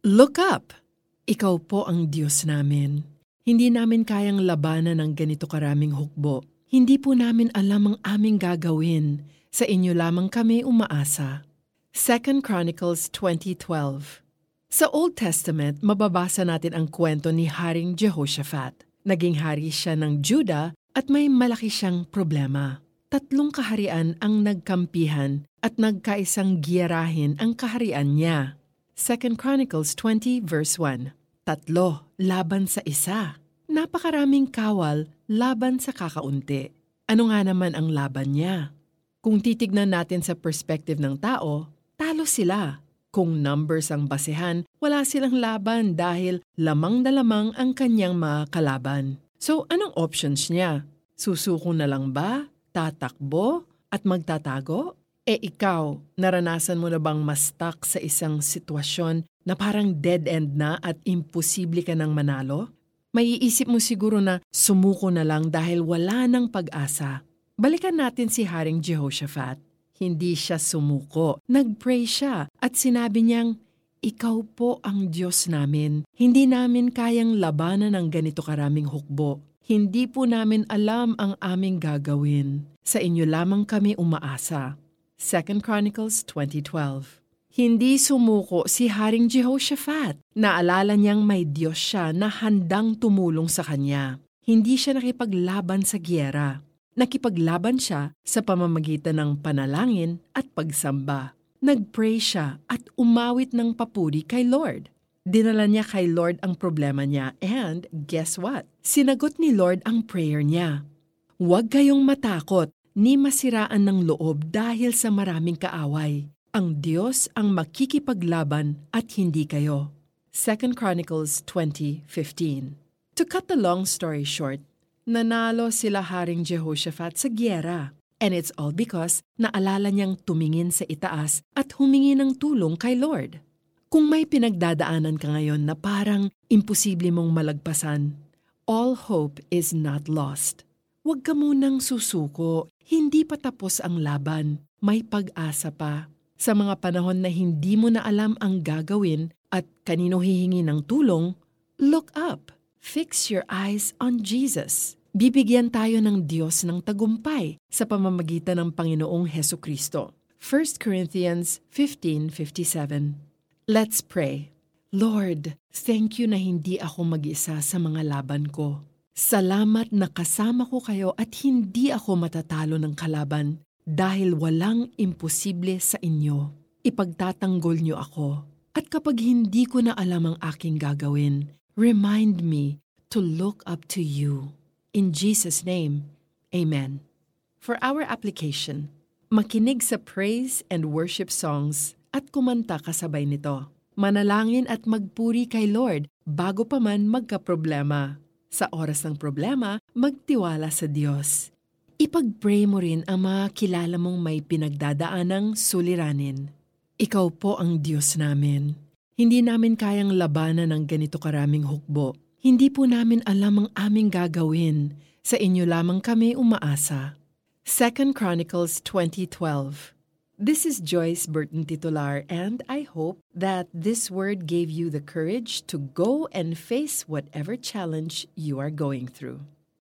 Look up! Ikaw po ang Diyos namin. Hindi namin kayang labanan ng ganito karaming hukbo. Hindi po namin alam ang aming gagawin. Sa inyo lamang kami umaasa. 2 Chronicles 20.12 Sa Old Testament, mababasa natin ang kwento ni Haring Jehoshaphat. Naging hari siya ng Juda at may malaki siyang problema. Tatlong kaharian ang nagkampihan at nagkaisang giyerahin ang kaharian niya. 2 Chronicles 20 verse 1 Tatlo, laban sa isa. Napakaraming kawal laban sa kakaunti. Ano nga naman ang laban niya? Kung titignan natin sa perspective ng tao, talo sila. Kung numbers ang basehan, wala silang laban dahil lamang na lamang ang kanyang mga kalaban. So anong options niya? Susuko na lang ba? Tatakbo? At magtatago? E ikaw, naranasan mo na bang ma-stuck sa isang sitwasyon na parang dead end na at imposible ka nang manalo? Maiisip mo siguro na sumuko na lang dahil wala nang pag-asa. Balikan natin si Haring Jehoshaphat. Hindi siya sumuko. Nag-pray siya at sinabi niyang, Ikaw po ang Diyos namin. Hindi namin kayang labanan ng ganito karaming hukbo. Hindi po namin alam ang aming gagawin. Sa inyo lamang kami umaasa. 2 Chronicles 2012 Hindi sumuko si Haring Jehoshaphat. Naalala niyang may Diyos siya na handang tumulong sa kanya. Hindi siya nakipaglaban sa giyera. Nakipaglaban siya sa pamamagitan ng panalangin at pagsamba. Nagpray siya at umawit ng papuri kay Lord. Dinala niya kay Lord ang problema niya and guess what? Sinagot ni Lord ang prayer niya. Huwag kayong matakot ni masiraan ng loob dahil sa maraming kaaway. Ang Diyos ang makikipaglaban at hindi kayo. 2 Chronicles 20.15 To cut the long story short, nanalo sila Haring Jehoshaphat sa giyera. And it's all because naalala niyang tumingin sa itaas at humingi ng tulong kay Lord. Kung may pinagdadaanan ka ngayon na parang imposible mong malagpasan, all hope is not lost. Huwag ka munang susuko, hindi pa tapos ang laban, may pag-asa pa. Sa mga panahon na hindi mo na alam ang gagawin at kanino hihingi ng tulong, look up. Fix your eyes on Jesus. Bibigyan tayo ng Diyos ng tagumpay sa pamamagitan ng Panginoong Heso Kristo. 1 Corinthians 15.57 Let's pray. Lord, thank you na hindi ako mag-isa sa mga laban ko. Salamat na kasama ko kayo at hindi ako matatalo ng kalaban dahil walang imposible sa inyo. Ipagtatanggol niyo ako. At kapag hindi ko na alam ang aking gagawin, remind me to look up to you. In Jesus' name, Amen. For our application, makinig sa praise and worship songs at kumanta kasabay nito. Manalangin at magpuri kay Lord bago pa man magka-problema. Sa oras ng problema, magtiwala sa Diyos. Ipag-pray mo rin ang mga kilala mong may pinagdadaanang suliranin. Ikaw po ang Diyos namin. Hindi namin kayang labanan ng ganito karaming hukbo. Hindi po namin alam ang aming gagawin. Sa inyo lamang kami umaasa. 2 Chronicles 2012 This is Joyce Burton Titular, and I hope that this word gave you the courage to go and face whatever challenge you are going through.